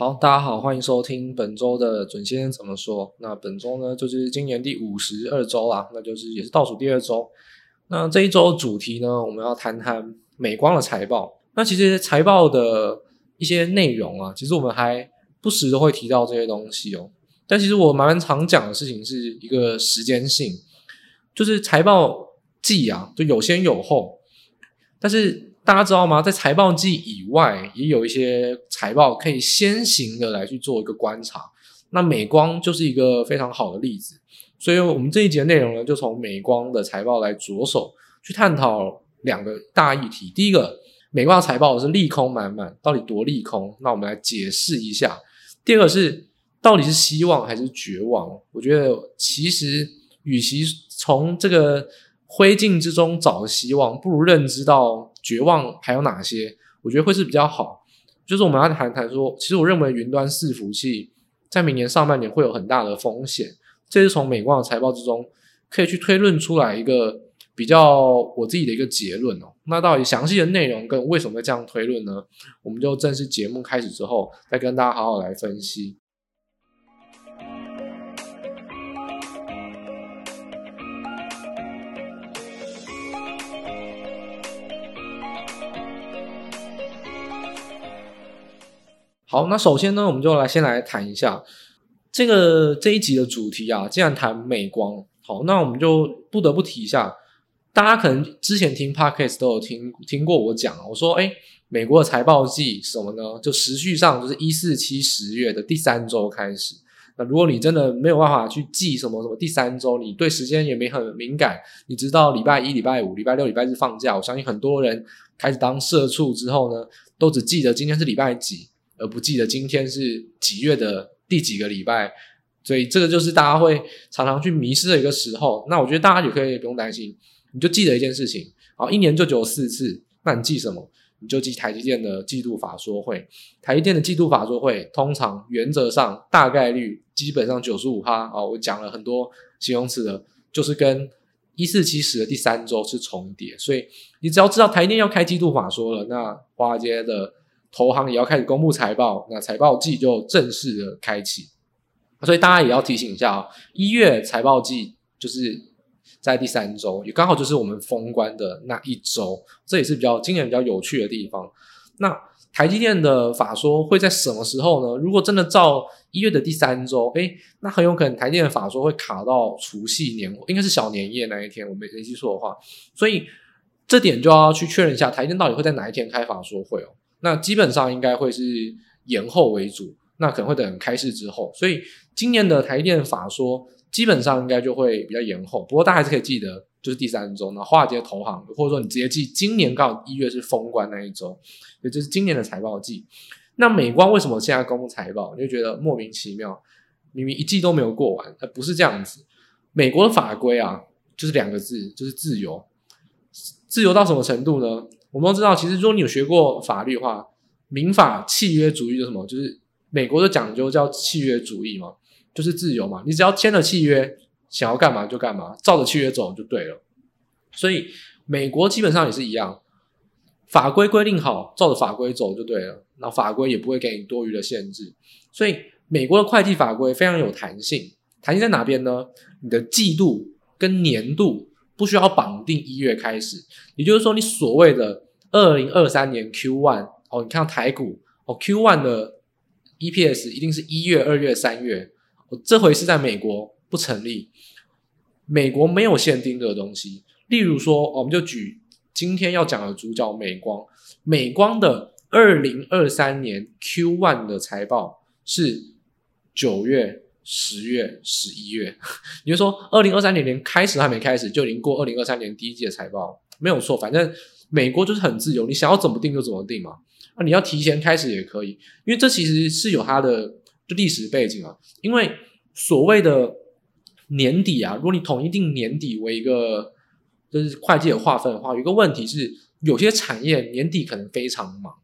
好，大家好，欢迎收听本周的准先生怎么说。那本周呢，就是今年第五十二周啦，那就是也是倒数第二周。那这一周主题呢，我们要谈谈美光的财报。那其实财报的一些内容啊，其实我们还不时都会提到这些东西哦。但其实我蛮常讲的事情是一个时间性，就是财报季啊，就有先有后，但是。大家知道吗？在财报季以外，也有一些财报可以先行的来去做一个观察。那美光就是一个非常好的例子。所以，我们这一节内容呢，就从美光的财报来着手去探讨两个大议题。第一个，美光财报是利空满满，到底多利空？那我们来解释一下。第二个是，到底是希望还是绝望？我觉得，其实与其从这个灰烬之中找希望，不如认知到。绝望还有哪些？我觉得会是比较好。就是我们要谈谈说，其实我认为云端伺服器在明年上半年会有很大的风险。这是从美光的财报之中可以去推论出来一个比较我自己的一个结论哦。那到底详细的内容跟为什么会这样推论呢？我们就正式节目开始之后，再跟大家好好来分析。好，那首先呢，我们就来先来谈一下这个这一集的主题啊。既然谈美光，好，那我们就不得不提一下。大家可能之前听 Podcast 都有听听过我讲，我说，诶，美国的财报季什么呢？就时序上就是一四七十月的第三周开始。那如果你真的没有办法去记什么什么第三周，你对时间也没很敏感，你知道礼拜一、礼拜五、礼拜六、礼拜日放假，我相信很多人开始当社畜之后呢，都只记得今天是礼拜几。而不记得今天是几月的第几个礼拜，所以这个就是大家会常常去迷失的一个时候。那我觉得大家也可以不用担心，你就记得一件事情，好，一年就只有四次，那你记什么？你就记台积电的季度法说会。台积电的季度法说会，通常原则上大概率基本上九十五趴啊，我讲了很多形容词的，就是跟一四七十的第三周是重叠，所以你只要知道台积电要开季度法说了，那华尔街的。投行也要开始公布财报，那财报季就正式的开启，所以大家也要提醒一下哦，一月财报季就是在第三周，也刚好就是我们封关的那一周，这也是比较今年比较有趣的地方。那台积电的法说会在什么时候呢？如果真的照一月的第三周，诶，那很有可能台积电的法说会卡到除夕年，应该是小年夜那一天，我没没记错的话，所以这点就要去确认一下台电到底会在哪一天开法说会哦。那基本上应该会是延后为主，那可能会等开市之后，所以今年的台电法说基本上应该就会比较延后。不过大家还是可以记得，就是第三周，那华尔街投行或者说你直接记今年刚好一月是封关那一周，也就是今年的财报季。那美光为什么现在公布财报，你就觉得莫名其妙？明明一季都没有过完，而不是这样子。美国的法规啊，就是两个字，就是自由。自由到什么程度呢？我们都知道，其实如果你有学过法律的话，民法契约主义就是什么？就是美国的讲究叫契约主义嘛，就是自由嘛。你只要签了契约，想要干嘛就干嘛，照着契约走就对了。所以美国基本上也是一样，法规规定好，照着法规走就对了。那法规也不会给你多余的限制。所以美国的会计法规非常有弹性，弹性在哪边呢？你的季度跟年度。不需要绑定一月开始，也就是说，你所谓的二零二三年 Q one 哦，你看台股哦，Q one 的 EPS 一定是一月、二月、三月，哦，这回是在美国不成立，美国没有限定这个东西。例如说，我们就举今天要讲的主角美光，美光的二零二三年 Q one 的财报是九月。十月、十一月，你就说二零二三年连开始还没开始，就已经过二零二三年第一季的财报，没有错。反正美国就是很自由，你想要怎么定就怎么定嘛。那你要提前开始也可以，因为这其实是有它的历史背景啊。因为所谓的年底啊，如果你统一定年底为一个就是会计的划分的话，有一个问题是，有些产业年底可能非常忙。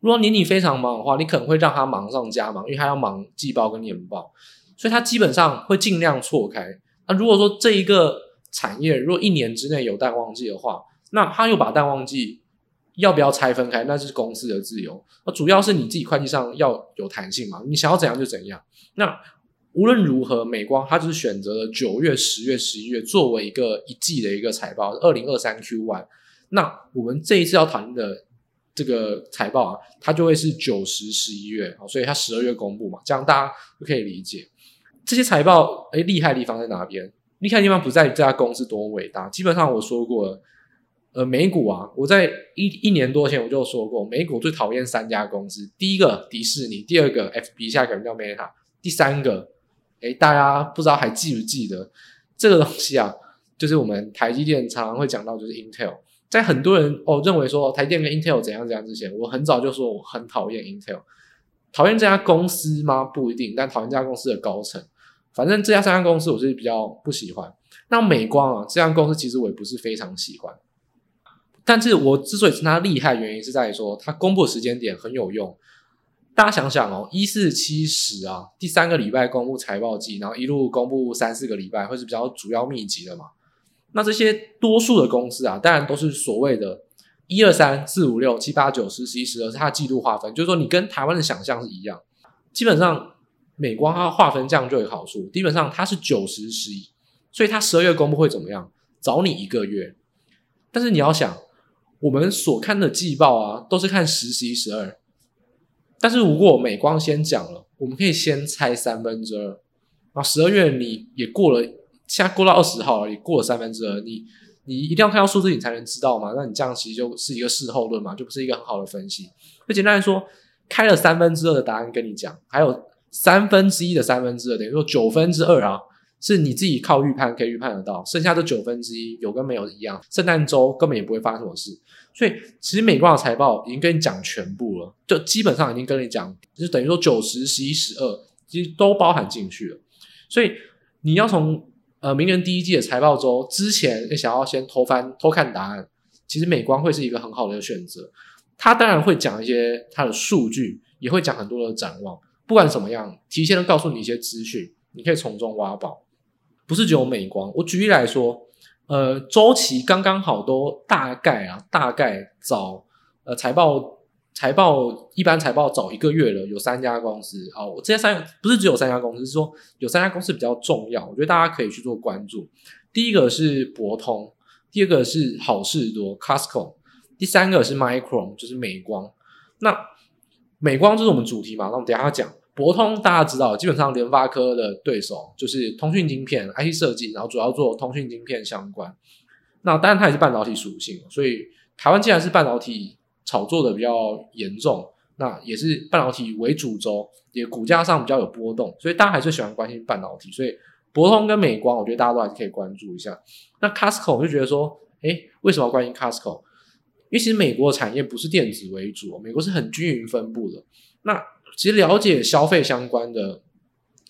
如果年底非常忙的话，你可能会让他忙上加忙，因为他要忙季报跟年报。所以它基本上会尽量错开。那如果说这一个产业如果一年之内有淡旺季的话，那他又把淡旺季要不要拆分开，那就是公司的自由。那主要是你自己会计上要有弹性嘛，你想要怎样就怎样。那无论如何，美光它就是选择了九月、十月、十一月作为一个一季的一个财报，二零二三 Q one。那我们这一次要谈的这个财报啊，它就会是九十、十一月，所以它十二月公布嘛，这样大家就可以理解这些财报。哎，厉害的地方在哪边？厉害的地方不在于这家公司多伟大，基本上我说过了。呃，美股啊，我在一一年多前我就说过，美股最讨厌三家公司，第一个迪士尼，第二个 FB，下一个名叫 Meta，第三个，诶，大家不知道还记不记得这个东西啊？就是我们台积电常常会讲到，就是 Intel。在很多人哦认为说台积电跟 Intel 怎样怎样之前，我很早就说我很讨厌 Intel，讨厌这家公司吗？不一定，但讨厌这家公司的高层。反正这家三家公司我是比较不喜欢。那美光啊，这家公司其实我也不是非常喜欢。但是我之所以称它厉害，原因是在于说它公布的时间点很有用。大家想想哦，一四七十啊，第三个礼拜公布财报季，然后一路公布三四个礼拜，会是比较主要密集的嘛。那这些多数的公司啊，当然都是所谓的一二三四五六七八九十十一十二，是它的季度划分，就是说你跟台湾的想象是一样。基本上美光它划分这样就有好处，基本上它是九十十一，所以它十二月公布会怎么样？早你一个月。但是你要想。我们所看的季报啊，都是看十、十一、十二。但是如果美光先讲了，我们可以先猜三分之二。啊，十二月你也过了，现在过到二十号了，也过了三分之二。你你一定要看到数字，你才能知道嘛。那你这样其实就是一个事后论嘛，就不是一个很好的分析。就简单来说，开了三分之二的答案跟你讲，还有三分之一的三分之二，等于说九分之二啊。是你自己靠预判可以预判得到，剩下的九分之一有跟没有一样。圣诞周根本也不会发生什么事，所以其实美光的财报已经跟你讲全部了，就基本上已经跟你讲，就等于说九十、十一、十二其实都包含进去了。所以你要从呃明年第一季的财报周之前，你想要先偷翻偷看答案，其实美光会是一个很好的选择。他当然会讲一些他的数据，也会讲很多的展望。不管怎么样，提前的告诉你一些资讯，你可以从中挖宝。不是只有美光，我举例来说，呃，周期刚刚好都大概啊，大概早呃财报财报一般财报早一个月了，有三家公司哦，我这三不是只有三家公司，是说有三家公司比较重要，我觉得大家可以去做关注。第一个是博通，第二个是好事多 Costco，第三个是 Micron，就是美光。那美光就是我们主题嘛，那我们等一下讲。博通大家知道，基本上联发科的对手就是通讯晶片、IC 设计，然后主要做通讯晶片相关。那当然它也是半导体属性，所以台湾既然是半导体炒作的比较严重，那也是半导体为主轴，也股价上比较有波动，所以大家还是喜欢关心半导体。所以博通跟美光，我觉得大家都还是可以关注一下。那 Costco 我就觉得说，诶，为什么要关心 Costco？因为其实美国的产业不是电子为主，美国是很均匀分布的。那其实了解消费相关的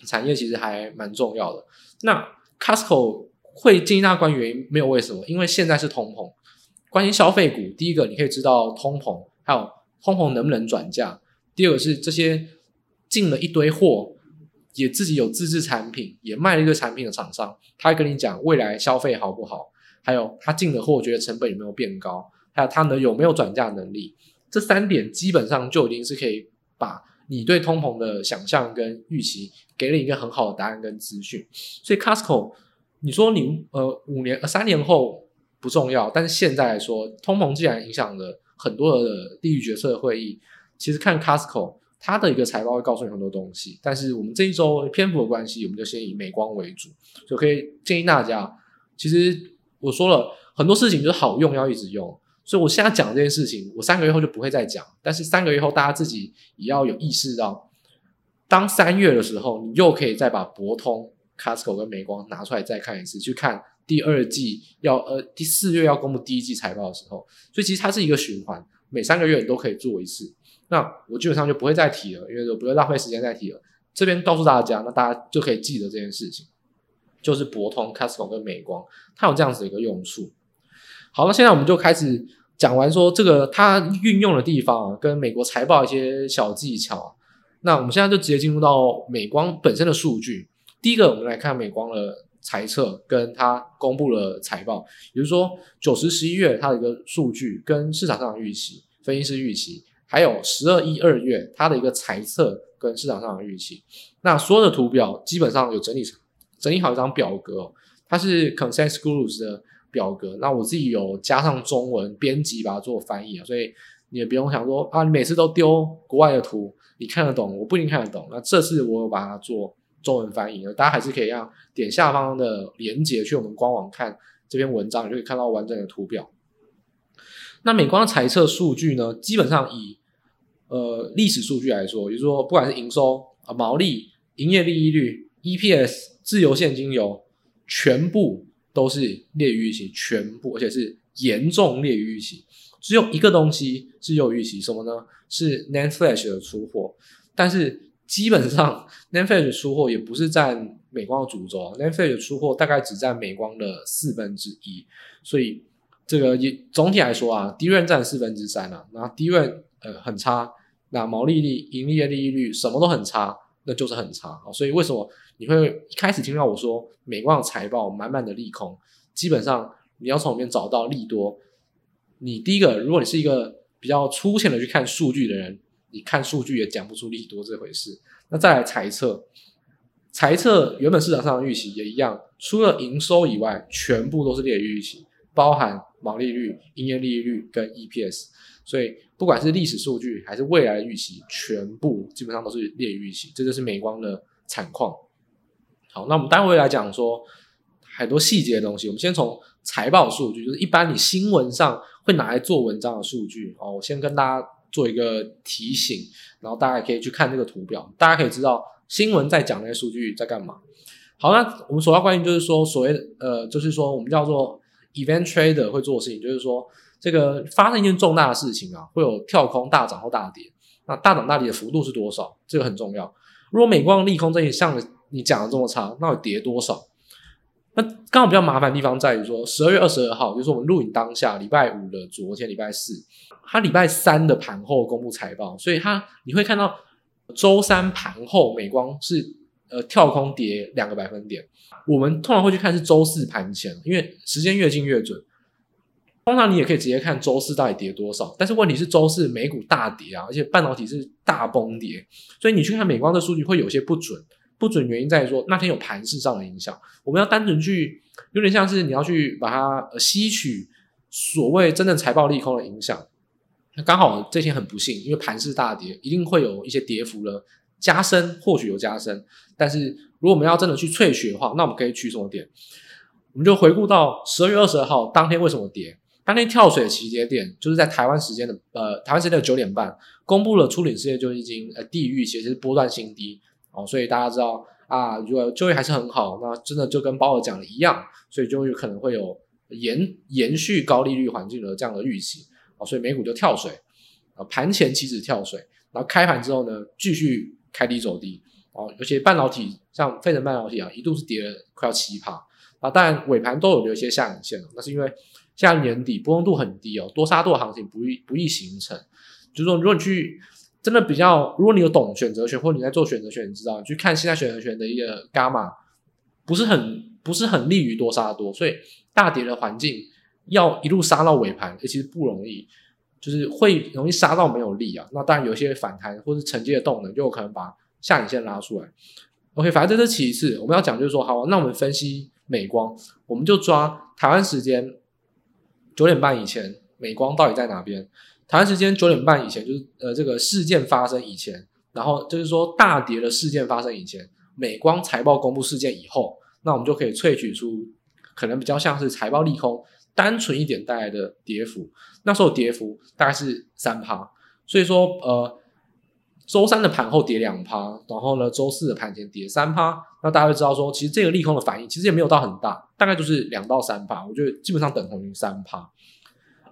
产业其实还蛮重要的。那 Costco 会进大关原因没有为什么？因为现在是通膨，关于消费股。第一个你可以知道通膨，还有通膨能不能转嫁。第二个是这些进了一堆货，也自己有自制产品，也卖了一个产品的厂商，他会跟你讲未来消费好不好？还有他进的货，我觉得成本有没有变高？还有他呢有没有转嫁能力？这三点基本上就已经是可以把。你对通膨的想象跟预期给了一个很好的答案跟资讯，所以 Costco，你说你呃五年呃三年后不重要，但是现在来说，通膨既然影响了很多的利率决策会议，其实看 Costco 它的一个财报会告诉你很多东西，但是我们这一周篇幅的关系，我们就先以美光为主，就可以建议大家，其实我说了很多事情就是好用要一直用。所以，我现在讲这件事情，我三个月后就不会再讲。但是三个月后，大家自己也要有意识到，当三月的时候，你又可以再把博通、Costco 跟美光拿出来再看一次，去看第二季要呃第四月要公布第一季财报的时候。所以，其实它是一个循环，每三个月你都可以做一次。那我基本上就不会再提了，因为我不会浪费时间再提了。这边告诉大家，那大家就可以记得这件事情，就是博通、Costco 跟美光，它有这样子的一个用处。好，那现在我们就开始。讲完说这个它运用的地方啊，跟美国财报一些小技巧，那我们现在就直接进入到美光本身的数据。第一个，我们来看美光的财测跟它公布了财报，也就是说九十十一月它的一个数据跟市场上的预期。分析师预期，还有十二一二月它的一个财测跟市场上的预期。那所有的图表基本上有整理整理好一张表格，它是 Consensus Gurus 的表格。那我自己有加上中文编辑把它做翻译啊，所以你也不用想说啊，你每次都丢国外的图，你看得懂，我不一定看得懂。那这次我有把它做中文翻译，大家还是可以让点下方的连接去我们官网看这篇文章，你就可以看到完整的图表。那美光的财测数据呢，基本上以呃历史数据来说，比如说不管是营收啊、毛利、营业利益率、EPS、自由现金流，全部都是劣于预期，全部而且是严重劣于预期。只有一个东西是优于预期，什么呢？是 NAND Flash 的出货，但是。基本上，NAND Flash 出货也不是占美光的主轴，NAND Flash 出货大概只占美光的四分之一，所以这个也总体来说啊，DRAM 占四分之三啊，然后 DRAM 呃很差，那毛利率、盈利的利率什么都很差，那就是很差啊。所以为什么你会一开始听到我说美光的财报满满的利空？基本上你要从里面找到利多，你第一个，如果你是一个比较粗浅的去看数据的人。你看数据也讲不出利多这回事。那再来猜测，猜测原本市场上的预期也一样，除了营收以外，全部都是劣于预期，包含毛利率、营业利率跟 EPS。所以不管是历史数据还是未来的预期，全部基本上都是劣于预期。这就是美光的惨况。好，那我们待会来讲说很多细节的东西。我们先从财报数据，就是一般你新闻上会拿来做文章的数据。哦，我先跟大家。做一个提醒，然后大家可以去看这个图表，大家可以知道新闻在讲那些数据在干嘛。好，那我们首要关键就是说，所谓呃，就是说我们叫做 event trader 会做的事情，就是说这个发生一件重大的事情啊，会有跳空大涨或大跌，那大涨大跌的幅度是多少？这个很重要。如果美光利空这一项你讲的这么差，那会跌多少？那刚好比较麻烦的地方在于说，十二月二十二号，就是我们录影当下，礼拜五的昨天，礼拜四，它礼拜三的盘后公布财报，所以它你会看到周三盘后美光是呃跳空跌两个百分点。我们通常会去看是周四盘前，因为时间越近越准。通常你也可以直接看周四到底跌多少，但是问题是周四美股大跌啊，而且半导体是大崩跌，所以你去看美光的数据会有些不准。不准原因在于说那天有盘势上的影响，我们要单纯去，有点像是你要去把它吸取所谓真正财报利空的影响。那刚好这天很不幸，因为盘势大跌，一定会有一些跌幅的加深，或许有加深。但是如果我们要真的去萃取的话，那我们可以取什么点？我们就回顾到十二月二十二号当天为什么跌？它那跳水的起跌点就是在台湾时间的呃台湾时间的九点半公布了初领失业救济金呃地域，其实是波段新低。哦，所以大家知道啊，如果就业还是很好，那真的就跟鲍尔讲的一样，所以就有可能会有延延续高利率环境的这样的预期。哦，所以美股就跳水，啊，盘前期指跳水，然后开盘之后呢，继续开低走低。哦，尤其半导体像费城半导体啊，一度是跌了快要七趴啊，当然尾盘都有留一些下影线，那是因为现在年底波动度很低哦，多杀多行情不易不易形成，就是说如果你去。真的比较，如果你有懂选择权，或者你在做选择权，你知道，你去看现在选择权的一个伽马，不是很不是很利于多杀多，所以大跌的环境要一路杀到尾盘，其实不容易，就是会容易杀到没有力啊。那当然有些反弹或是承接的动能，就有可能把下影线拉出来。OK，反正这是其次，我们要讲就是说，好，那我们分析美光，我们就抓台湾时间九点半以前，美光到底在哪边？台湾时间九点半以前，就是呃这个事件发生以前，然后就是说大跌的事件发生以前，美光财报公布事件以后，那我们就可以萃取出可能比较像是财报利空单纯一点带来的跌幅。那时候跌幅大概是三趴，所以说呃周三的盘后跌两趴，然后呢周四的盘前跌三趴，那大家会知道说，其实这个利空的反应其实也没有到很大，大概就是两到三趴，我觉得基本上等同于三趴，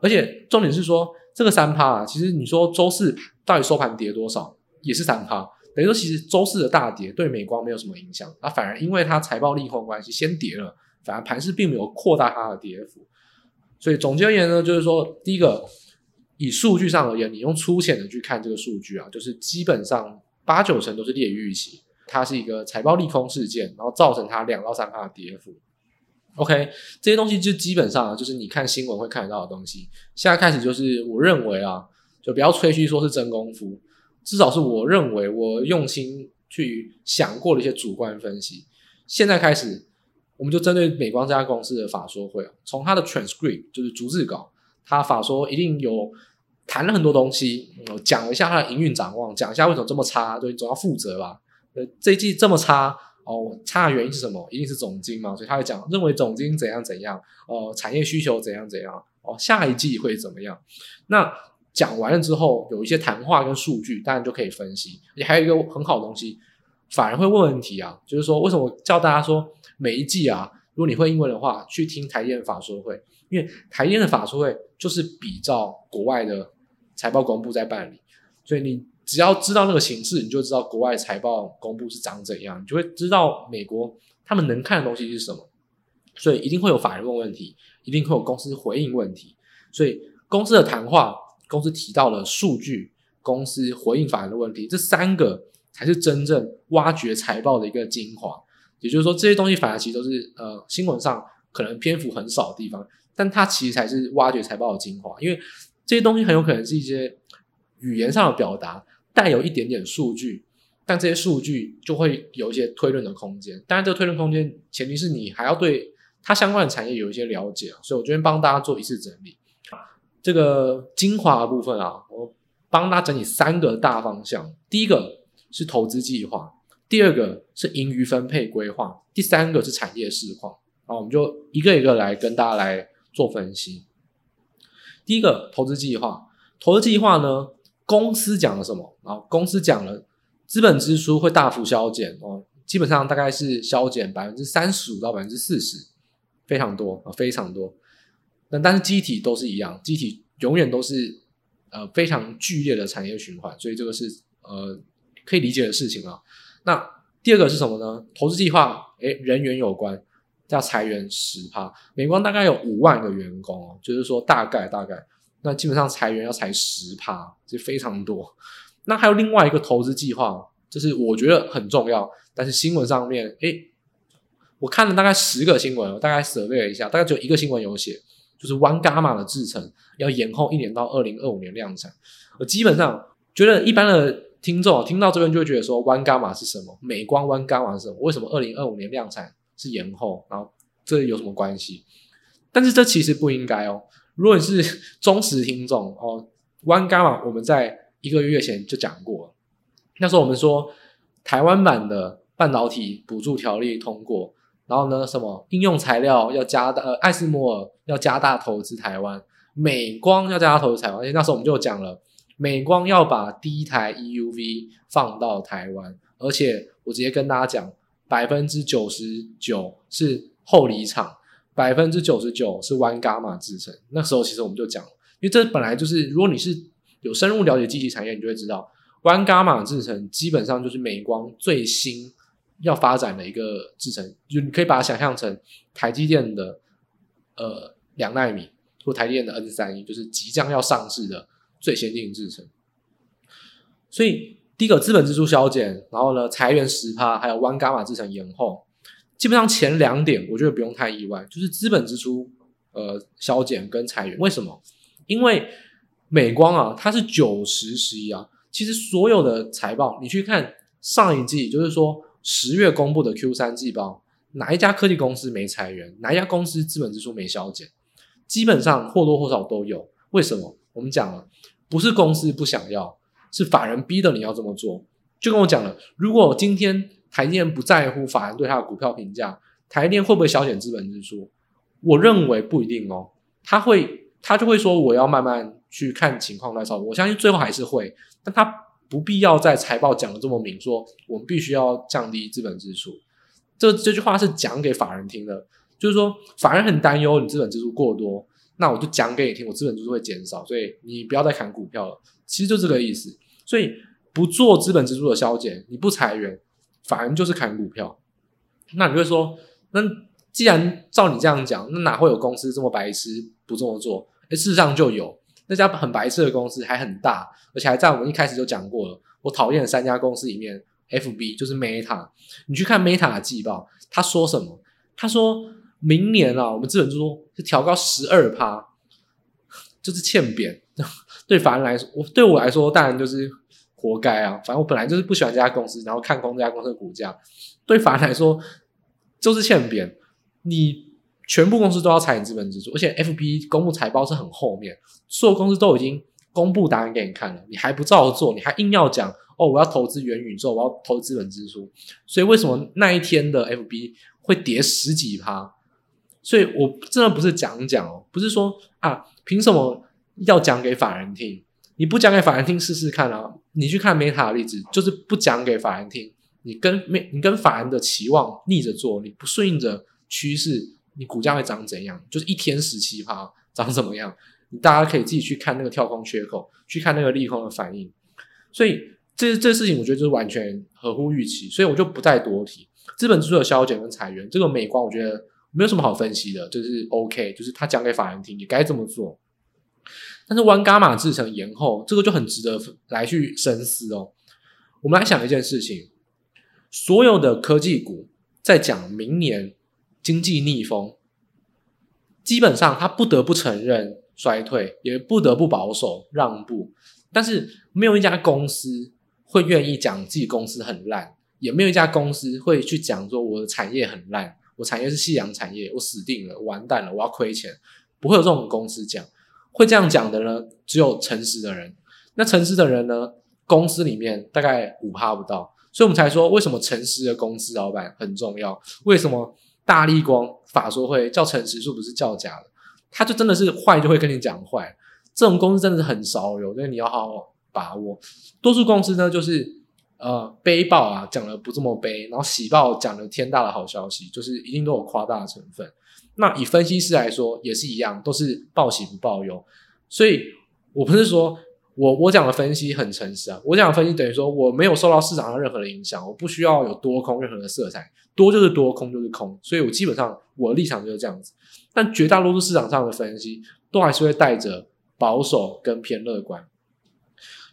而且重点是说。这个三趴啊，其实你说周四到底收盘跌多少，也是三趴。等于说，其实周四的大跌对美光没有什么影响，啊，反而因为它财报利空关系先跌了，反而盘势并没有扩大它的跌幅。所以总结而言呢，就是说，第一个以数据上而言，你用粗浅的去看这个数据啊，就是基本上八九成都是劣于预期，它是一个财报利空事件，然后造成它两到三趴的跌幅。OK，这些东西就基本上就是你看新闻会看得到的东西。现在开始就是我认为啊，就不要吹嘘说是真功夫，至少是我认为我用心去想过的一些主观分析。现在开始，我们就针对美光这家公司的法说会，从它的 transcript 就是逐字稿，他法说一定有谈了很多东西，讲了一下他的营运展望，讲一下为什么这么差，对，总要负责吧？呃，这一季这么差。哦，差的原因是什么？一定是总经嘛，所以他会讲，认为总经怎样怎样，呃，产业需求怎样怎样，哦，下一季会怎么样？那讲完了之后，有一些谈话跟数据，当然就可以分析。也还有一个很好的东西，反而会问问题啊，就是说，为什么叫大家说每一季啊，如果你会英文的话，去听台电法说会，因为台电的法说会就是比照国外的财报公布在办理，所以你。只要知道那个形式，你就知道国外财报公布是长怎样，你就会知道美国他们能看的东西是什么。所以一定会有法人问问题，一定会有公司回应问题。所以公司的谈话，公司提到了数据，公司回应法人的问题，这三个才是真正挖掘财报的一个精华。也就是说，这些东西反而其实都是呃新闻上可能篇幅很少的地方，但它其实才是挖掘财报的精华，因为这些东西很有可能是一些语言上的表达。带有一点点数据，但这些数据就会有一些推论的空间。当然，这个推论空间前提是你还要对它相关的产业有一些了解。所以，我这边帮大家做一次整理。这个精华的部分啊，我帮大家整理三个大方向：第一个是投资计划，第二个是盈余分配规划，第三个是产业市况。啊，我们就一个一个来跟大家来做分析。第一个投资计划，投资计划呢？公司讲了什么？啊，公司讲了资本支出会大幅削减哦，基本上大概是削减百分之三十五到百分之四十，非常多啊，非常多。那但是机体都是一样，机体永远都是呃非常剧烈的产业循环，所以这个是呃可以理解的事情啊。那第二个是什么呢？投资计划，诶，人员有关，要裁员十趴。美光大概有五万个员工哦，就是说大概大概。那基本上裁员要裁十趴，这非常多。那还有另外一个投资计划，就是我觉得很重要，但是新闻上面，诶，我看了大概十个新闻，我大概 survey 了一下，大概只有一个新闻有写，就是 One Gamma 的制程要延后一年到二零二五年量产。我基本上觉得一般的听众听到这边就会觉得说弯伽马是什么？美光弯伽马是什么？为什么二零二五年量产是延后？然后这有什么关系？但是这其实不应该哦。如果你是忠实听众哦弯伽马我们在一个月前就讲过，那时候我们说台湾版的半导体补助条例通过，然后呢，什么应用材料要加大，呃，艾斯摩尔要加大投资台湾，美光要加大投资台湾，而且那时候我们就讲了，美光要把第一台 EUV 放到台湾，而且我直接跟大家讲，百分之九十九是后离场。百分之九十九是 One Gamma 制程，那时候其实我们就讲，因为这本来就是，如果你是有深入了解机器产业，你就会知道，One Gamma 制程基本上就是美光最新要发展的一个制程，就你可以把它想象成台积电的呃两纳米或台积电的 N 三一，就是即将要上市的最先进制程。所以第一个资本支出削减，然后呢裁员十趴，还有 One Gamma 制程延后。基本上前两点我觉得不用太意外，就是资本支出呃削减跟裁员。为什么？因为美光啊，它是九十十一啊。其实所有的财报你去看上一季，就是说十月公布的 Q 三季报，哪一家科技公司没裁员？哪一家公司资本支出没削减？基本上或多或少都有。为什么？我们讲了，不是公司不想要，是法人逼的你要这么做。就跟我讲了，如果今天。台电不在乎法人对他的股票评价，台电会不会削减资本支出？我认为不一定哦，他会，他就会说我要慢慢去看情况来操作。我相信最后还是会，但他不必要在财报讲的这么明，说我们必须要降低资本支出。这这句话是讲给法人听的，就是说法人很担忧你资本支出过多，那我就讲给你听，我资本支出会减少，所以你不要再砍股票了。其实就这个意思，所以不做资本支出的削减，你不裁员。反而就是砍股票，那你就会说，那既然照你这样讲，那哪会有公司这么白痴不这么做？诶，事实上就有那家很白痴的公司，还很大，而且还在我们一开始就讲过了。我讨厌的三家公司里面，FB 就是 Meta。你去看 Meta 的季报，他说什么？他说明年啊，我们资本支出是调高十二趴，就是欠扁。对法人来说，我对我来说当然就是活该啊。反正我本来就是不喜欢这家公司，然后看空这家公司的股价。对法人来说就是欠扁，你全部公司都要裁减资本支出，而且 FB 公布财报是很后面，所有公司都已经公布答案给你看了，你还不照做，你还硬要讲哦，我要投资元宇宙，我要投资本支出。所以为什么那一天的 FB 会跌十几趴？所以我真的不是讲讲哦，不是说啊，凭什么要讲给法人听？你不讲给法人听试试看啊！你去看 Meta 的例子，就是不讲给法人听。你跟没你跟法人的期望逆着做，你不顺应着趋势，你股价会涨怎样？就是一天十七趴，涨怎么样？你大家可以自己去看那个跳空缺口，去看那个利空的反应。所以这这事情我觉得就是完全合乎预期，所以我就不再多提。资本支出的削减跟裁员，这个美光我觉得没有什么好分析的，就是 OK，就是他讲给法人听，你该这么做。但是弯伽马制成延后，这个就很值得来去深思哦。我们来想一件事情。所有的科技股在讲明年经济逆风，基本上他不得不承认衰退，也不得不保守让步，但是没有一家公司会愿意讲自己公司很烂，也没有一家公司会去讲说我的产业很烂，我产业是夕阳产业，我死定了，完蛋了，我要亏钱，不会有这种公司讲，会这样讲的呢，只有诚实的人。那诚实的人呢，公司里面大概五趴不到。所以我们才说，为什么诚实的公司老板很重要？为什么大力光法说会叫诚实，是不是叫假的？他就真的是坏，就会跟你讲坏。这种公司真的是很少有，所以你要好好把握。多数公司呢，就是呃悲报啊讲的不这么悲，然后喜报讲的天大的好消息，就是一定都有夸大的成分。那以分析师来说也是一样，都是报喜不报忧。所以我不是说。我我讲的分析很诚实啊，我讲的分析等于说我没有受到市场上任何的影响，我不需要有多空任何的色彩，多就是多，空就是空，所以我基本上我的立场就是这样子。但绝大多数市场上的分析都还是会带着保守跟偏乐观，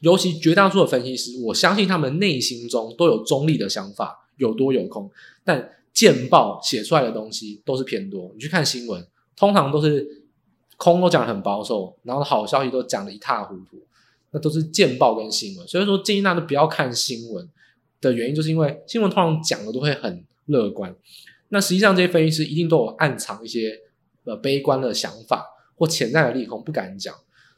尤其绝大多数的分析师，我相信他们内心中都有中立的想法，有多有空，但见报写出来的东西都是偏多。你去看新闻，通常都是空都讲得很保守，然后好消息都讲得一塌糊涂。那都是见报跟新闻，所以说建议大家不要看新闻的原因，就是因为新闻通常讲的都会很乐观。那实际上这些分析师一定都有暗藏一些呃悲观的想法或潜在的利空不敢讲。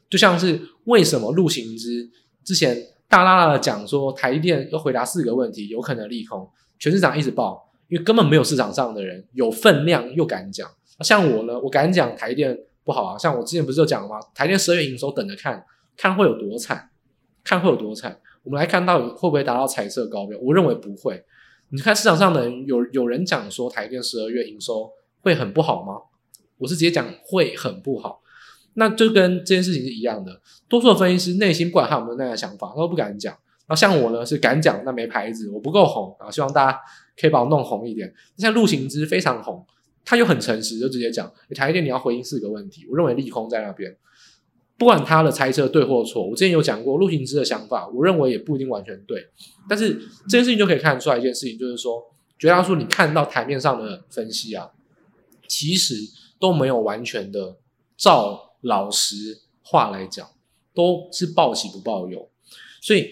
就像是为什么陆行之之前大大的讲说台积电要回答四个问题，有可能利空，全市场一直爆，因为根本没有市场上的人有分量又敢讲。像我呢，我敢讲台电不好啊。像我之前不是就讲了吗？台电十二月营收等着看。看会有多惨，看会有多惨。我们来看到会不会达到彩色高标？我认为不会。你看市场上的人有有人讲说台电十二月营收会很不好吗？我是直接讲会很不好。那就跟这件事情是一样的。多数的分析师内心不管他有没有那样的想法，他都不敢讲。然后像我呢是敢讲，那没牌子，我不够红啊。希望大家可以把我弄红一点。像陆行之非常红，他又很诚实，就直接讲台电你要回应四个问题。我认为利空在那边。不管他的猜测对或错，我之前有讲过陆行之的想法，我认为也不一定完全对。但是这件事情就可以看出来一件事情，就是说，绝大多数你看到台面上的分析啊，其实都没有完全的照老实话来讲，都是报喜不报忧。所以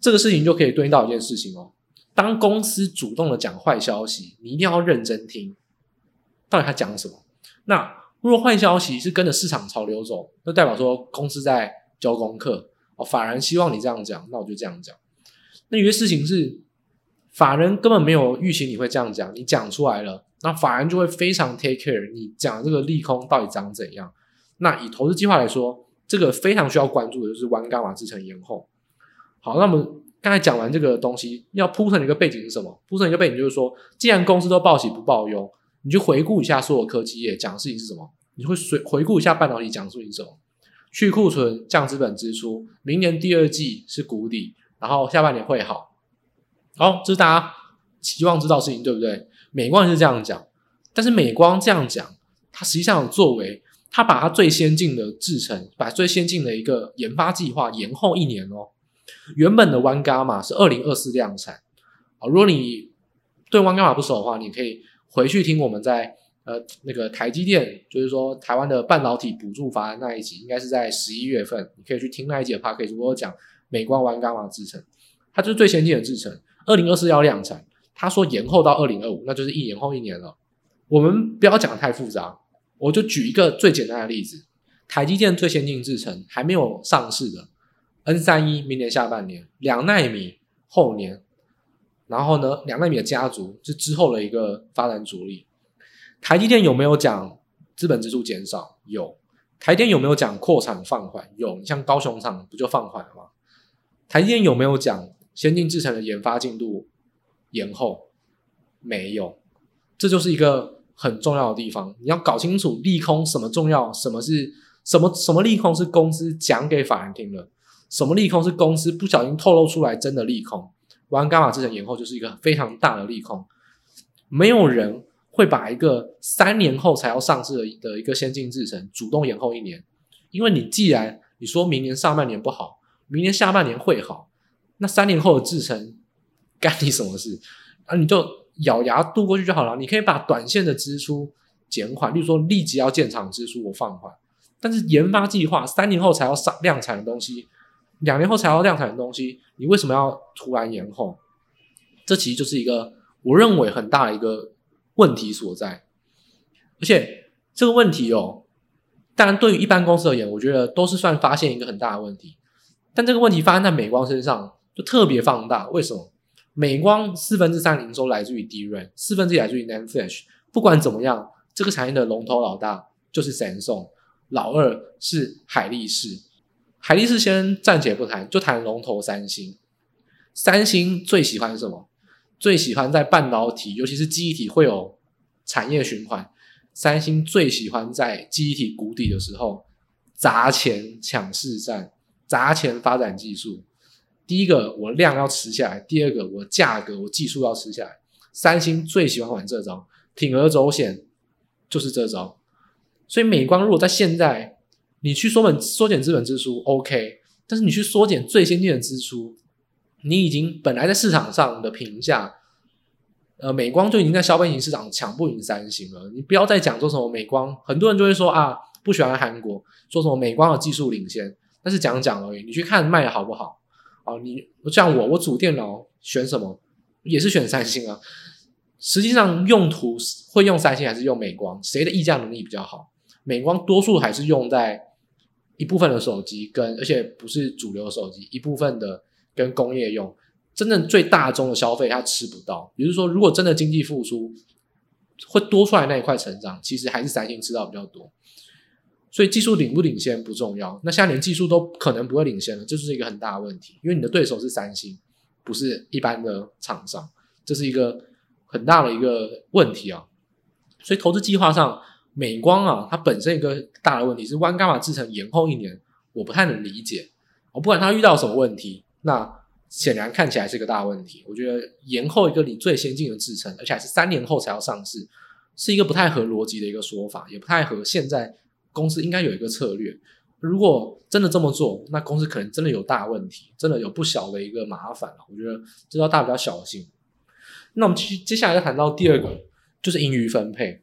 这个事情就可以对应到一件事情哦，当公司主动的讲坏消息，你一定要认真听，到底他讲什么？那。如果坏消息是跟着市场潮流走，那代表说公司在交功课哦。法人希望你这样讲，那我就这样讲。那有些事情是法人根本没有预期你会这样讲，你讲出来了，那法人就会非常 take care 你讲这个利空到底长怎样。那以投资计划来说，这个非常需要关注的就是弯伽马制程延后。好，那我们刚才讲完这个东西，要铺成一个背景是什么？铺成一个背景就是说，既然公司都报喜不报忧。你就回顾一下所有科技业讲的事情是什么？你会随回顾一下半导体讲的事情是什么？去库存、降资本支出，明年第二季是谷底，然后下半年会好。好，这是大家期望知道事情，对不对？美光是这样讲，但是美光这样讲，它实际上有作为，它把它最先进的制程，把最先进的一个研发计划延后一年哦。原本的 one 伽马是二零二四量产。好，如果你对 one 伽马不熟的话，你可以。回去听我们在呃，那个台积电，就是说台湾的半导体补助法案那一集，应该是在十一月份，你可以去听那一集的 podcast，我讲美光玩伽马制程，它就是最先进的制程，二零二四要量产，他说延后到二零二五，那就是一延后一年了。我们不要讲太复杂，我就举一个最简单的例子，台积电最先进制程还没有上市的 N 三一，明年下半年两奈米后年。然后呢，两奈米的家族是之后的一个发展主力。台积电有没有讲资本支出减少？有。台电有没有讲扩产放缓？有。你像高雄厂不就放缓了吗？台积电有没有讲先进制程的研发进度延后？没有。这就是一个很重要的地方，你要搞清楚利空什么重要，什么是什么什么利空是公司讲给法人听的，什么利空是公司不小心透露出来真的利空。玩伽马制程延后就是一个非常大的利空，没有人会把一个三年后才要上市的的一个先进制程主动延后一年，因为你既然你说明年上半年不好，明年下半年会好，那三年后的制程干你什么事？啊，你就咬牙度过去就好了。你可以把短线的支出减缓，例如说立即要建厂支出我放缓，但是研发计划三年后才要上量产的东西。两年后才要量产的东西，你为什么要突然延后？这其实就是一个我认为很大的一个问题所在。而且这个问题哦，当然对于一般公司而言，我觉得都是算发现一个很大的问题。但这个问题发生在美光身上，就特别放大。为什么？美光四分之三营收来自于 DRAM，四分之一来自于 NAND Flash。不管怎么样，这个产业的龙头老大就是 Samsung，老二是海力士。海力士先暂且不谈，就谈龙头三星。三星最喜欢什么？最喜欢在半导体，尤其是记忆体会有产业循环。三星最喜欢在记忆体谷底的时候砸钱抢市占，砸钱发展技术。第一个，我量要吃下来；第二个，我价格、我技术要吃下来。三星最喜欢玩这招，铤而走险就是这招。所以美光如果在现在，你去缩本缩减资本支出，OK，但是你去缩减最先进的支出，你已经本来在市场上的评价，呃，美光就已经在消费型市场抢不赢三星了。你不要再讲说什么美光，很多人就会说啊，不喜欢韩国，说什么美光的技术领先，但是讲讲而已。你去看卖的好不好？啊，你像我，我主电脑选什么，也是选三星啊。实际上用途会用三星还是用美光？谁的议价能力比较好？美光多数还是用在。一部分的手机跟，而且不是主流手机，一部分的跟工业用，真正最大宗的消费它吃不到。比如说，如果真的经济复苏，会多出来那一块成长，其实还是三星吃到比较多。所以技术领不领先不重要，那现在连技术都可能不会领先了，这就是一个很大的问题。因为你的对手是三星，不是一般的厂商，这是一个很大的一个问题啊。所以投资计划上。美光啊，它本身一个大的问题是弯伽马制程延后一年，我不太能理解。我不管它遇到什么问题，那显然看起来是一个大问题。我觉得延后一个你最先进的制程，而且还是三年后才要上市，是一个不太合逻辑的一个说法，也不太合现在公司应该有一个策略。如果真的这么做，那公司可能真的有大问题，真的有不小的一个麻烦。我觉得这要大家比较小心。那我们接接下来要谈到第二个，就是盈余分配。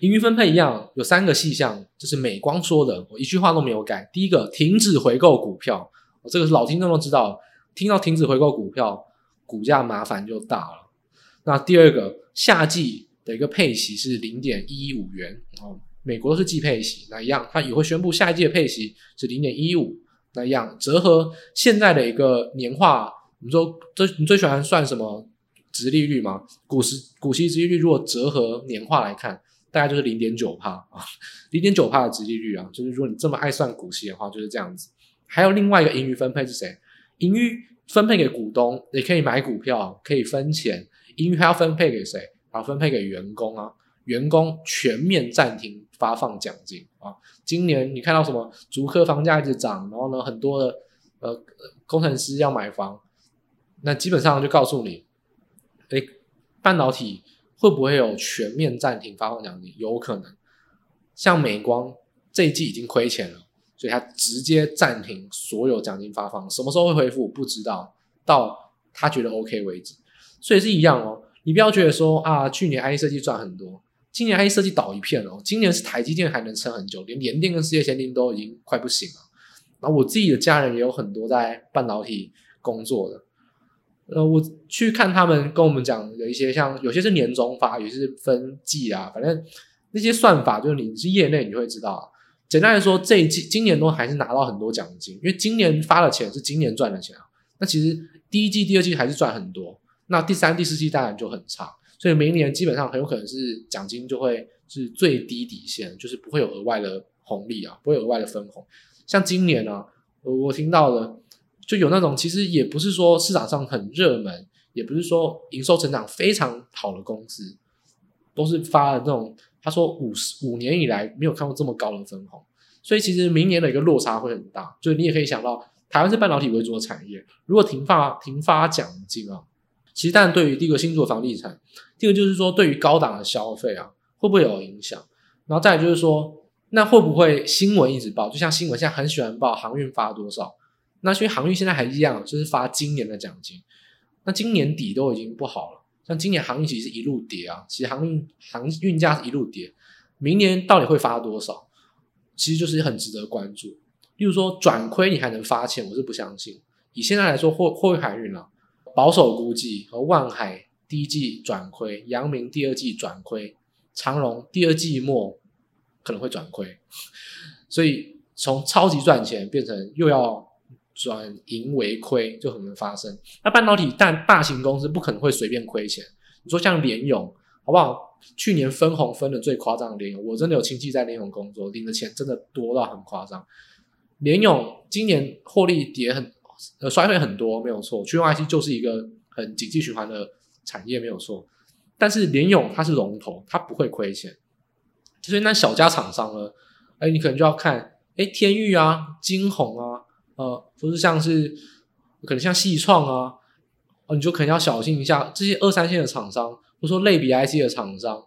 盈余分配一样，有三个细项，就是美光说的，我一句话都没有改。第一个，停止回购股票，我这个老听众都知道，听到停止回购股票，股价麻烦就大了。那第二个，夏季的一个配息是零点一一五元，哦，美国都是季配息，那一样，它也会宣布下一季的配息是零点一五，那一样折合现在的一个年化，你说这你最喜欢算什么殖利率吗？股息股息殖利率如果折合年化来看。大概就是零点九帕啊，零点九帕的殖利率啊，就是如果你这么爱算股息的话，就是这样子。还有另外一个盈余分配是谁？盈余分配给股东，也可以买股票，可以分钱。盈余还要分配给谁？然后分配给员工啊，员工全面暂停发放奖金啊。今年你看到什么？竹科房价一直涨，然后呢，很多的呃工程师要买房，那基本上就告诉你，诶，半导体。会不会有全面暂停发放奖金？有可能，像美光这一季已经亏钱了，所以他直接暂停所有奖金发放。什么时候会恢复？不知道，到他觉得 OK 为止。所以是一样哦，你不要觉得说啊，去年 i 设计赚很多，今年 IC 设计倒一片哦，今年是台积电还能撑很久，连联电跟世界先进都已经快不行了。然后我自己的家人也有很多在半导体工作的，呃，我去看他们跟我们讲有一些像有些是年终发，有些是分季啊，反正那些算法就是你是业内你就会知道。简单来说，这一季今年都还是拿到很多奖金，因为今年发的钱是今年赚的钱啊。那其实第一季、第二季还是赚很多，那第三、第四季当然就很差。所以明年基本上很有可能是奖金就会是最低底线，就是不会有额外的红利啊，不会有额外的分红。像今年呢、啊，我听到的就有那种其实也不是说市场上很热门，也不是说营收成长非常好的公司，都是发了那种他说五十五年以来没有看过这么高的分红。所以其实明年的一个落差会很大。就是你也可以想到，台湾是半导体为主的产业，如果停发停发奖金啊。其实，但对于第一个新竹的房地产，第二个就是说，对于高档的消费啊，会不会有影响？然后再来就是说，那会不会新闻一直报？就像新闻现在很喜欢报航运发多少，那所以航运现在还一样，就是发今年的奖金。那今年底都已经不好了，像今年航运其实一路跌啊，其实航运航运价是一路跌，明年到底会发多少？其实就是很值得关注。例如说转亏你还能发钱，我是不相信。以现在来说，货货运海运啊。保守估计和万海第一季转亏，阳明第二季转亏，长荣第二季末可能会转亏，所以从超级赚钱变成又要转盈为亏，就可能发生。那半导体但大型公司不可能会随便亏钱。你说像联咏，好不好？去年分红分的最夸张的联咏，我真的有亲戚在联咏工作，领的钱真的多到很夸张。联咏今年获利跌很。呃，衰退很多没有错，驱动 IC 就是一个很景气循环的产业没有错，但是联咏它是龙头，它不会亏钱，所以那小家厂商呢，哎，你可能就要看，哎，天钰啊，晶宏啊，呃，不是像是可能像矽创啊，哦，你就可能要小心一下这些二三线的厂商，或者说类比 IC 的厂商，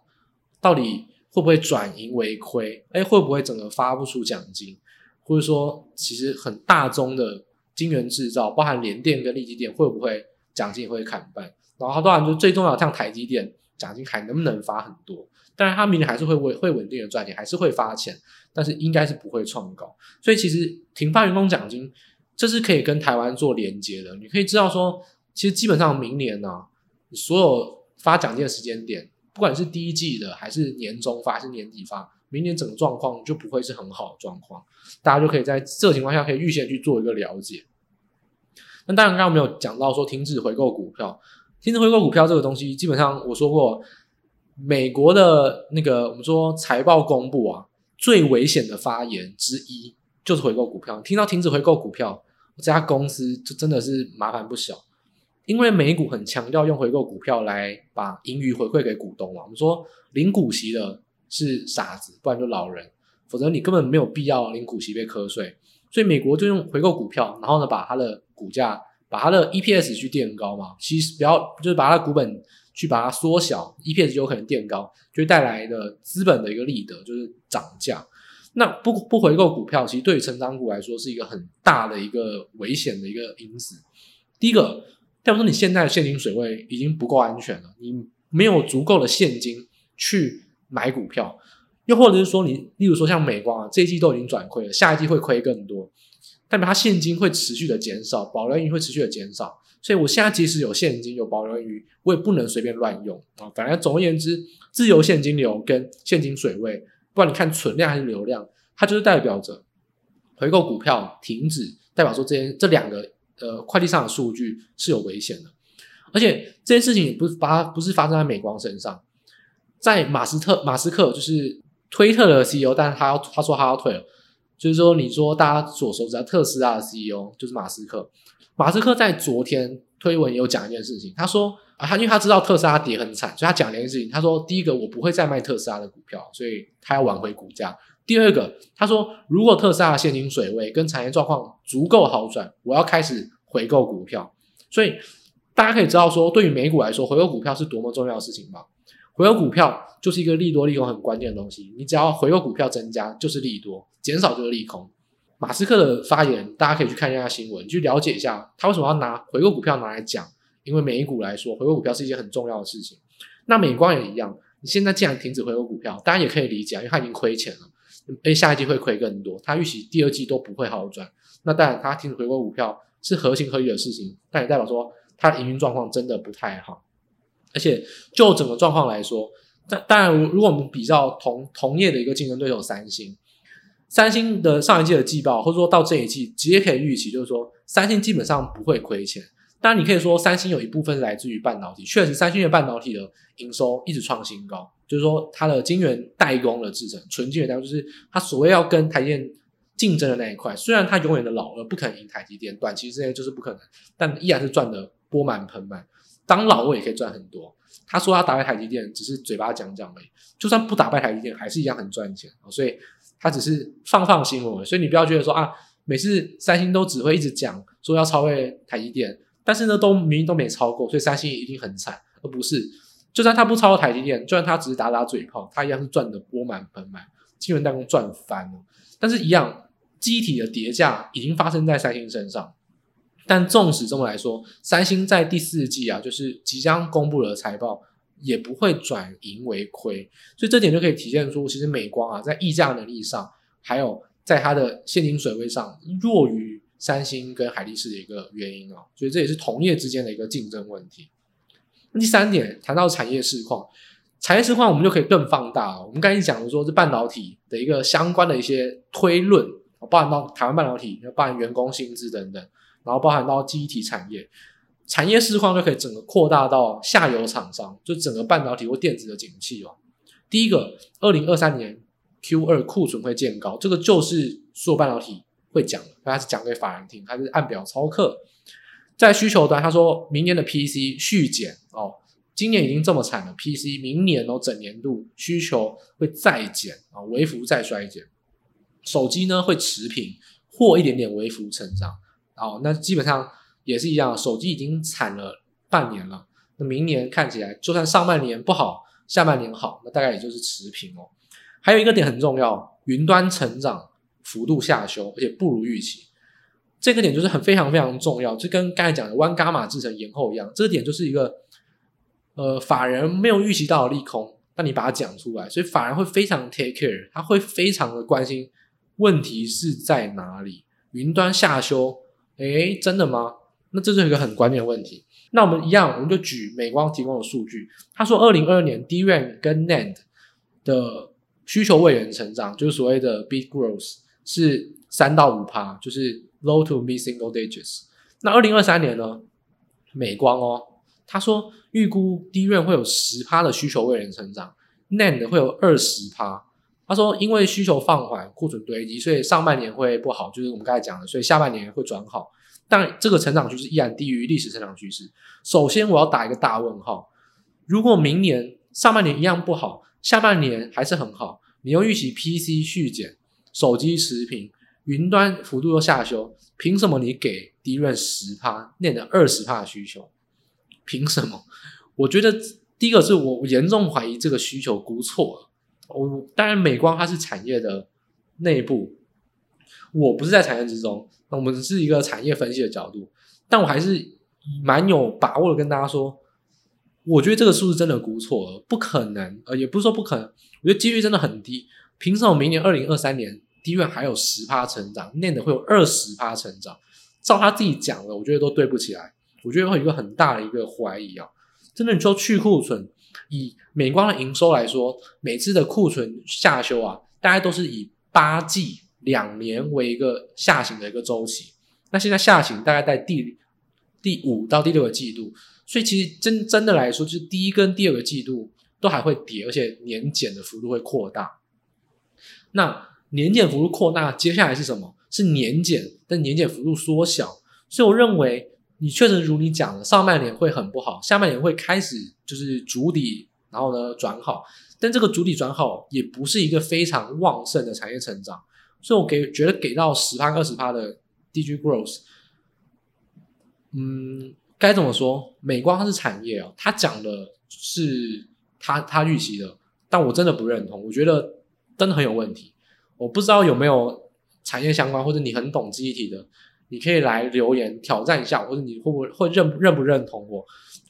到底会不会转盈为亏？哎，会不会整个发不出奖金？或者说其实很大宗的。晶圆制造包含联电跟力积电会不会奖金会砍半？然后当然就最重要，像台积电奖金还能不能发很多？当然它明年还是会稳会稳定的赚钱，还是会发钱，但是应该是不会创高。所以其实停发员工奖金，这是可以跟台湾做连接的。你可以知道说，其实基本上明年呢、啊，所有发奖金的时间点，不管是第一季的还是年终发还是年底发。明年整个状况就不会是很好的状况，大家就可以在这个情况下可以预先去做一个了解。那当然，刚刚没有讲到说停止回购股票，停止回购股票这个东西，基本上我说过，美国的那个我们说财报公布啊，最危险的发言之一就是回购股票。听到停止回购股票，这家公司就真的是麻烦不小，因为美股很强调用回购股票来把盈余回馈给股东嘛。我们说领股息的。是傻子，不然就老人，否则你根本没有必要领股息被课税。所以美国就用回购股票，然后呢，把它的股价，把它的 EPS 去垫高嘛。其实不要就是把它的股本去把它缩小，EPS 就有可能垫高，就带来的资本的一个利得就是涨价。那不不回购股票，其实对于成长股来说是一个很大的一个危险的一个因子。第一个，代表说你现在的现金水位已经不够安全了，你没有足够的现金去。买股票，又或者是说你，例如说像美光啊，这一季都已经转亏了，下一季会亏更多，代表它现金会持续的减少，保留盈余会持续的减少，所以我现在即使有现金有保留余，我也不能随便乱用啊。反正总而言之，自由现金流跟现金水位，不管你看存量还是流量，它就是代表着回购股票停止，代表说这些这两个呃快递上的数据是有危险的，而且这件事情也不是发不是发生在美光身上。在马斯特，马斯克就是推特的 CEO，但是他要他说他要退了，就是说你说大家所熟知的特斯拉的 CEO 就是马斯克，马斯克在昨天推文有讲一件事情，他说啊，他因为他知道特斯拉跌很惨，所以他讲了一件事情，他说第一个我不会再卖特斯拉的股票，所以他要挽回股价；第二个他说如果特斯拉的现金水位跟产业状况足够好转，我要开始回购股票。所以大家可以知道说，对于美股来说，回购股票是多么重要的事情吗？回购股票就是一个利多利空很关键的东西，你只要回购股票增加就是利多，减少就是利空。马斯克的发言大家可以去看一下新闻，去了解一下他为什么要拿回购股票拿来讲。因为美股来说，回购股票是一件很重要的事情。那美光也一样，你现在既然停止回购股票，大家也可以理解，因为它已经亏钱了，诶，下一季会亏更多，它预期第二季都不会好转，那当然它停止回购股票是合情合理的事情，但也代表说它的营运状况真的不太好，而且就整个状况来说，但当然如果我们比较同同业的一个竞争对手三星。三星的上一季的季报，或者说到这一季，直接可以预期，就是说三星基本上不会亏钱。当然，你可以说三星有一部分来自于半导体，确实，三星的半导体的营收一直创新高，就是说它的晶圆代工的制程，纯晶圆代工，就是它所谓要跟台积电竞争的那一块。虽然它永远的老二不可能赢台积电，短期之内就是不可能，但依然是赚的钵满盆满。当老二也可以赚很多。他说他打败台积电，只是嘴巴讲讲而已，就算不打败台积电，还是一样很赚钱。所以。他只是放放新闻，所以你不要觉得说啊，每次三星都只会一直讲说要超越台积电，但是呢，都明明都没超过，所以三星一定很惨，而不是，就算他不超过台积电，就算他只是打打嘴炮，他一样是赚的钵满盆满，金圆代工赚翻了。但是，一样，机体的叠价已经发生在三星身上。但纵使这么来说，三星在第四季啊，就是即将公布的财报。也不会转盈为亏，所以这点就可以体现出，其实美光啊，在议价能力上，还有在它的现金水位上，弱于三星跟海力士的一个原因啊，所以这也是同业之间的一个竞争问题。第三点，谈到产业市况，产业市况我们就可以更放大了。我们刚才讲的说，是半导体的一个相关的一些推论，包含到台湾半导体，包含员工薪资等等，然后包含到记忆体产业。产业市况就可以整个扩大到下游厂商，就整个半导体或电子的景气哦。第一个，二零二三年 Q 二库存会见高，这个就是所有半导体会讲的，他是讲给法人听，他是按表操课。在需求端，他说明年的 PC 续减哦，今年已经这么惨了，PC 明年哦整年度需求会再减啊，微幅再衰减。手机呢会持平或一点点微幅成长，哦，那基本上。也是一样，手机已经惨了半年了。那明年看起来，就算上半年不好，下半年好，那大概也就是持平哦。还有一个点很重要，云端成长幅度下修，而且不如预期。这个点就是很非常非常重要，就跟刚才讲的弯伽马制程延后一样。这个点就是一个呃法人没有预期到的利空，那你把它讲出来，所以法人会非常 take care，他会非常的关心问题是在哪里。云端下修，诶，真的吗？那这是一个很关键的问题。那我们一样，我们就举美光提供的数据。他说，二零二二年 DRAM 跟 NAND 的需求位元成长，就是所谓的 big growth，是三到五趴，就是 low to mid single digits。那二零二三年呢？美光哦，他说预估 DRAM 会有十趴的需求位元成长，NAND 会有二十趴。他说，因为需求放缓，库存堆积，所以上半年会不好，就是我们刚才讲的，所以下半年会转好。但这个成长趋势依然低于历史成长趋势。首先，我要打一个大问号：如果明年上半年一样不好，下半年还是很好，你又预期 PC 续减，手机持平，云端幅度又下修，凭什么你给 DRAM 十趴，念的二十趴的需求？凭什么？我觉得第一个是我严重怀疑这个需求估错了。我当然，美光它是产业的内部，我不是在产业之中。那我们是一个产业分析的角度，但我还是蛮有把握的跟大家说，我觉得这个数字真的估错了，不可能，呃，也不是说不可能，我觉得几率真的很低。凭什么明年二零二三年 DRAM 还有十趴成长，NAND 会有二十趴成长？照他自己讲的，我觉得都对不起来，我觉得会有一个很大的一个怀疑啊！真的，你说去库存，以美光的营收来说，每次的库存下修啊，大概都是以八季。两年为一个下行的一个周期，那现在下行大概在第第五到第六个季度，所以其实真真的来说，就是第一跟第二个季度都还会跌，而且年减的幅度会扩大。那年减幅度扩大，接下来是什么？是年减，但年减幅度缩小。所以我认为你确实如你讲的，上半年会很不好，下半年会开始就是筑底，然后呢转好，但这个筑底转好也不是一个非常旺盛的产业成长。所以我给觉得给到十趴二十趴的 DG growth，嗯，该怎么说？美光它是产业哦，他讲的是他他预期的，但我真的不认同，我觉得真的很有问题。我不知道有没有产业相关，或者你很懂记忆体的，你可以来留言挑战一下，或者你会不会会认认不认同我？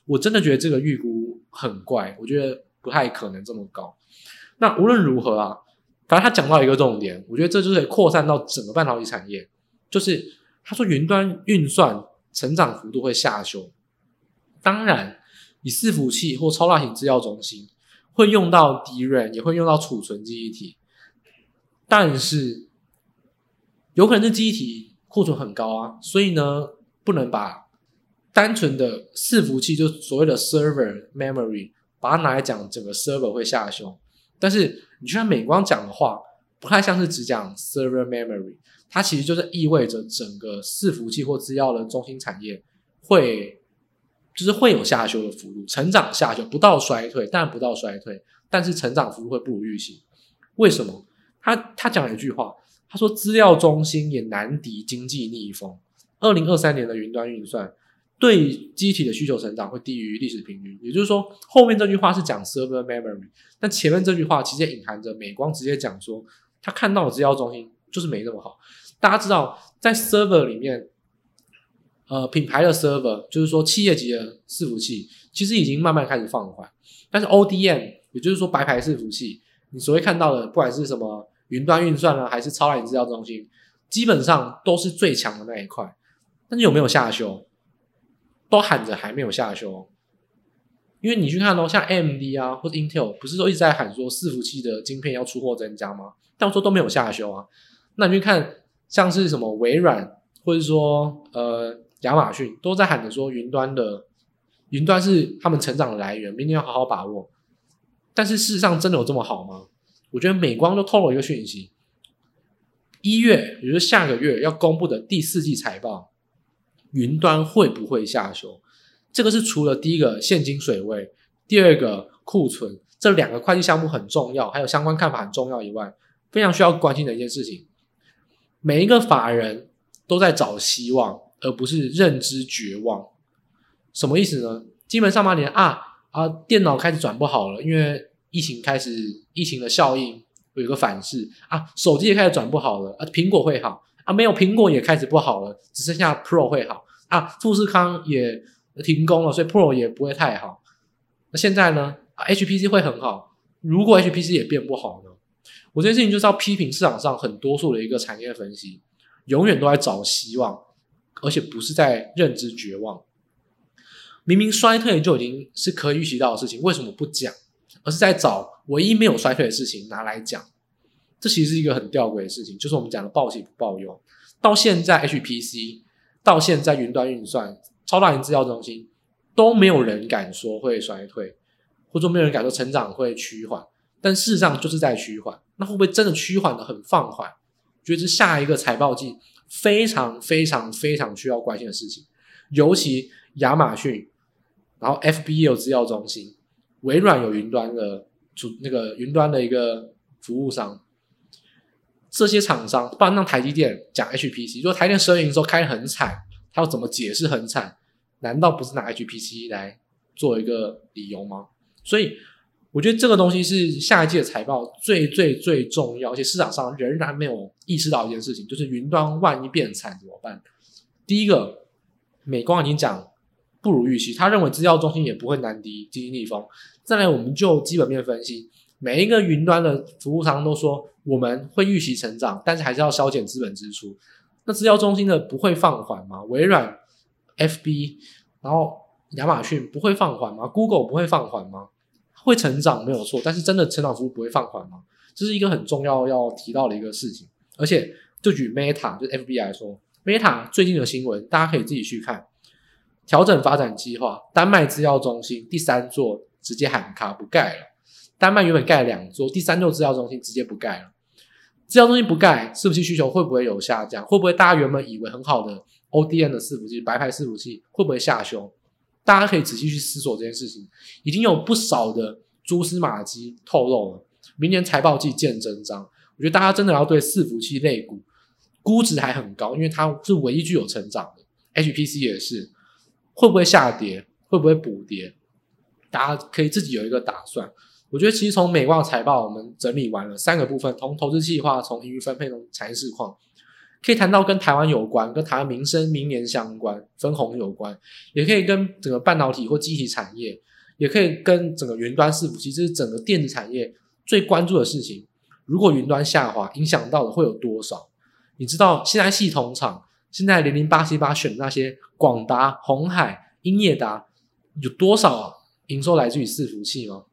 我真的觉得这个预估很怪，我觉得不太可能这么高。那无论如何啊，反正他讲到一个重点，我觉得这就是扩散到整个半导体产业，就是他说云端运算成长幅度会下修。当然，以伺服器或超大型资料中心会用到 DRAM，也会用到储存记忆体，但是有可能是记忆体库存很高啊，所以呢，不能把单纯的伺服器，就所谓的 server memory，把它拿来讲整个 server 会下修。但是你去看美光讲的话，不太像是只讲 server memory，它其实就是意味着整个伺服器或资料的中心产业会。就是会有下修的幅度，成长下修不到衰退，但不到衰退，但是成长幅度会不如预期。为什么？他他讲了一句话，他说资料中心也难敌经济逆风。二零二三年的云端运算对机体的需求成长会低于历史平均，也就是说，后面这句话是讲 server memory，但前面这句话其实隐含着美光直接讲说，他看到的资料中心就是没那么好。大家知道，在 server 里面。呃，品牌的 server 就是说企业级的伺服器，其实已经慢慢开始放缓。但是 ODM，也就是说白牌伺服器，你所谓看到的，不管是什么云端运算呢，还是超大型资料中心，基本上都是最强的那一块。但是有没有下修？都喊着还没有下修。因为你去看哦，像 AMD 啊，或者 Intel，不是都一直在喊说伺服器的晶片要出货增加吗？但我说都没有下修啊。那你去看像是什么微软，或者说呃。亚马逊都在喊着说，云端的云端是他们成长的来源，明年要好好把握。但是事实上，真的有这么好吗？我觉得美光都透露一个讯息：一月，也就是下个月要公布的第四季财报，云端会不会下修？这个是除了第一个现金水位，第二个库存这两个会计项目很重要，还有相关看法很重要以外，非常需要关心的一件事情。每一个法人都在找希望。而不是认知绝望，什么意思呢？基本上嘛，你啊啊，电脑开始转不好了，因为疫情开始，疫情的效应有一个反噬啊，手机也开始转不好了啊，苹果会好啊，没有苹果也开始不好了，只剩下 Pro 会好啊，富士康也停工了，所以 Pro 也不会太好。那现在呢？啊，HPC 会很好，如果 HPC 也变不好呢？我这件事情就是要批评市场上很多数的一个产业分析，永远都在找希望。而且不是在认知绝望，明明衰退就已经是可以预期到的事情，为什么不讲？而是在找唯一没有衰退的事情拿来讲，这其实是一个很吊诡的事情。就是我们讲的报喜不报忧。到现在 HPC，到现在云端运算、超大型资料中心，都没有人敢说会衰退，或者说没有人敢说成长会趋缓。但事实上就是在趋缓。那会不会真的趋缓的很放缓？觉得是下一个财报季。非常非常非常需要关心的事情，尤其亚马逊，然后 FB 有资料中心，微软有云端的主那个云端的一个服务商，这些厂商，不然让台积电讲 HPC，如果台积电十二营收开得很惨，他要怎么解释很惨？难道不是拿 HPC 来做一个理由吗？所以。我觉得这个东西是下一季的财报最最最重要，而且市场上仍然没有意识到一件事情，就是云端万一变惨怎么办？第一个，美光已经讲不如预期，他认为资料中心也不会难敌经济逆风。再来，我们就基本面分析，每一个云端的服务商都说我们会预期成长，但是还是要削减资本支出。那资料中心的不会放缓吗？微软、FB，然后亚马逊不会放缓吗？Google 不会放缓吗？会成长没有错，但是真的成长幅度不会放缓吗？这是一个很重要要提到的一个事情。而且就举 Meta 就 FB 来说，Meta 最近的新闻大家可以自己去看。调整发展计划，丹麦制药中心第三座直接喊卡不盖了。丹麦原本盖两座，第三座制药中心直接不盖了。制药中心不盖，伺服器需求会不会有下降？会不会大家原本以为很好的 ODM 的伺服器、白牌伺服器会不会下修？大家可以仔细去思索这件事情，已经有不少的蛛丝马迹透露了。明年财报季见真章，我觉得大家真的要对伺服器类股估值还很高，因为它是唯一具有成长的。HPC 也是，会不会下跌？会不会补跌？大家可以自己有一个打算。我觉得其实从美光财报我们整理完了三个部分，从投资计划、从盈余分配、从产业市况。可以谈到跟台湾有关，跟台湾民生明年相关，分红有关，也可以跟整个半导体或机体产业也可以跟整个云端伺服器，这是整个电子产业最关注的事情。如果云端下滑，影响到的会有多少？你知道现在系统厂现在零零八七八选的那些广达、鸿海、英业达有多少营收来自于伺服器吗？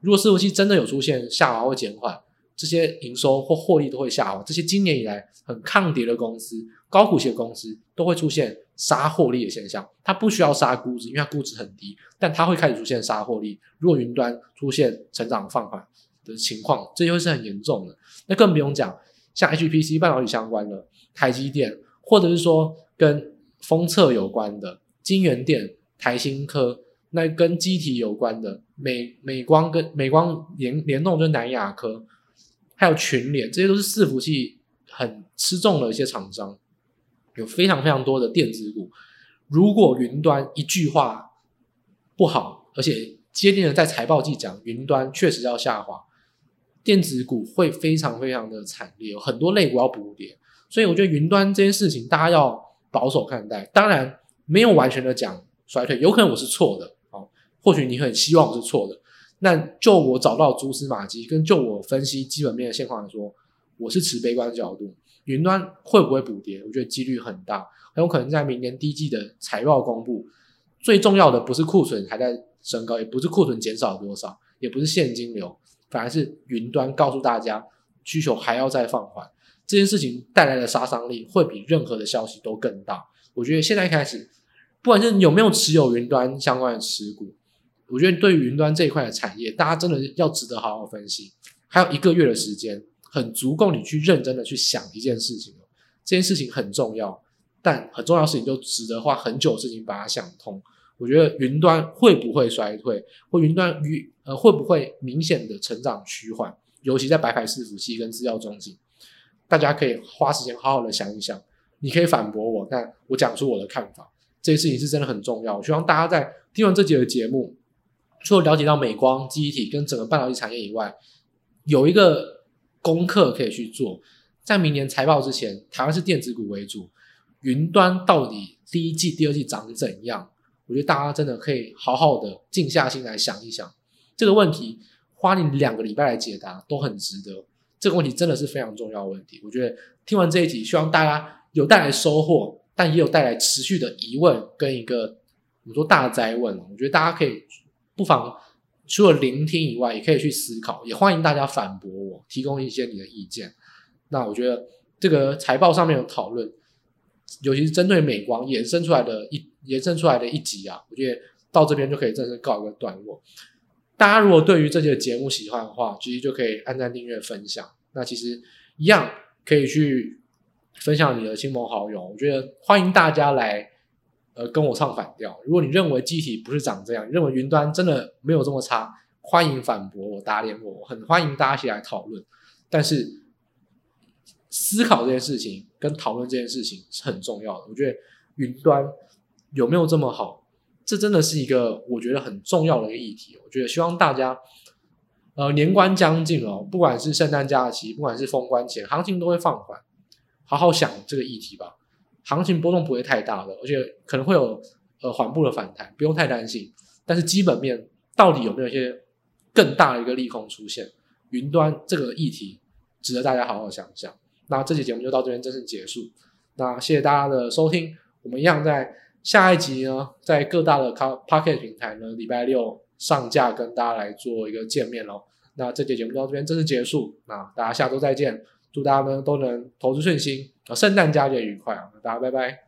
如果伺服器真的有出现下滑或减缓，这些营收或获利都会下滑。这些今年以来很抗跌的公司、高股息的公司都会出现杀获利的现象。它不需要杀估值，因为它估值很低，但它会开始出现杀获利。如果云端出现成长放缓的情况，这就会是很严重的。那更不用讲，像 HPC 半导体相关的台积电，或者是说跟封测有关的金源电、台新科，那跟机体有关的美美光跟美光联联动就是南亚科。还有群联，这些都是伺服器很吃重的一些厂商，有非常非常多的电子股。如果云端一句话不好，而且接连的在财报季讲云端确实要下滑，电子股会非常非常的惨烈，有很多类股要补跌。所以我觉得云端这件事情大家要保守看待。当然没有完全的讲衰退，有可能我是错的啊，或许你很希望我是错的。那就我找到蛛丝马迹，跟就我分析基本面的现况来说，我是持悲观的角度。云端会不会补跌？我觉得几率很大，很有可能在明年第一季的财报公布。最重要的不是库存还在升高，也不是库存减少多少，也不是现金流，反而是云端告诉大家需求还要再放缓。这件事情带来的杀伤力会比任何的消息都更大。我觉得现在开始，不管是有没有持有云端相关的持股。我觉得对于云端这一块的产业，大家真的要值得好好分析。还有一个月的时间，很足够你去认真的去想一件事情。这件事情很重要，但很重要的事情就值得花很久的时间把它想通。我觉得云端会不会衰退，或云端与呃会不会明显的成长趋缓，尤其在白牌伺服器跟资料中心，大家可以花时间好好的想一想。你可以反驳我，但我讲出我的看法。这些事情是真的很重要。我希望大家在听完这节的节目。除了了解到美光、记忆体跟整个半导体产业以外，有一个功课可以去做。在明年财报之前，台湾是电子股为主，云端到底第一季、第二季涨怎样？我觉得大家真的可以好好的静下心来想一想这个问题，花你两个礼拜来解答都很值得。这个问题真的是非常重要的问题。我觉得听完这一集，希望大家有带来收获，但也有带来持续的疑问跟一个我们说大哉问。我觉得大家可以。不妨除了聆听以外，也可以去思考，也欢迎大家反驳我，提供一些你的意见。那我觉得这个财报上面有讨论，尤其是针对美光衍生出来的一衍生出来的一集啊，我觉得到这边就可以正式告一个段落。大家如果对于这期的节目喜欢的话，其实就可以按赞、订阅、分享。那其实一样可以去分享你的亲朋好友。我觉得欢迎大家来。呃，跟我唱反调。如果你认为机体不是长这样，认为云端真的没有这么差，欢迎反驳我，打脸我，我很欢迎大家一起来讨论。但是思考这件事情跟讨论这件事情是很重要的。我觉得云端有没有这么好，这真的是一个我觉得很重要的一个议题。我觉得希望大家，呃，年关将近哦，不管是圣诞假期，不管是封关前，行情都会放缓，好好想这个议题吧。行情波动不会太大的，而且可能会有呃缓步的反弹，不用太担心。但是基本面到底有没有一些更大的一个利空出现？云端这个议题值得大家好好想想。那这期节目就到这边正式结束。那谢谢大家的收听，我们一样在下一集呢，在各大的 Pocket 平台呢，礼拜六上架跟大家来做一个见面喽。那这节节目到这边正式结束，那大家下周再见。祝大家呢都能投资顺心啊！圣诞佳节愉快啊！大家拜拜。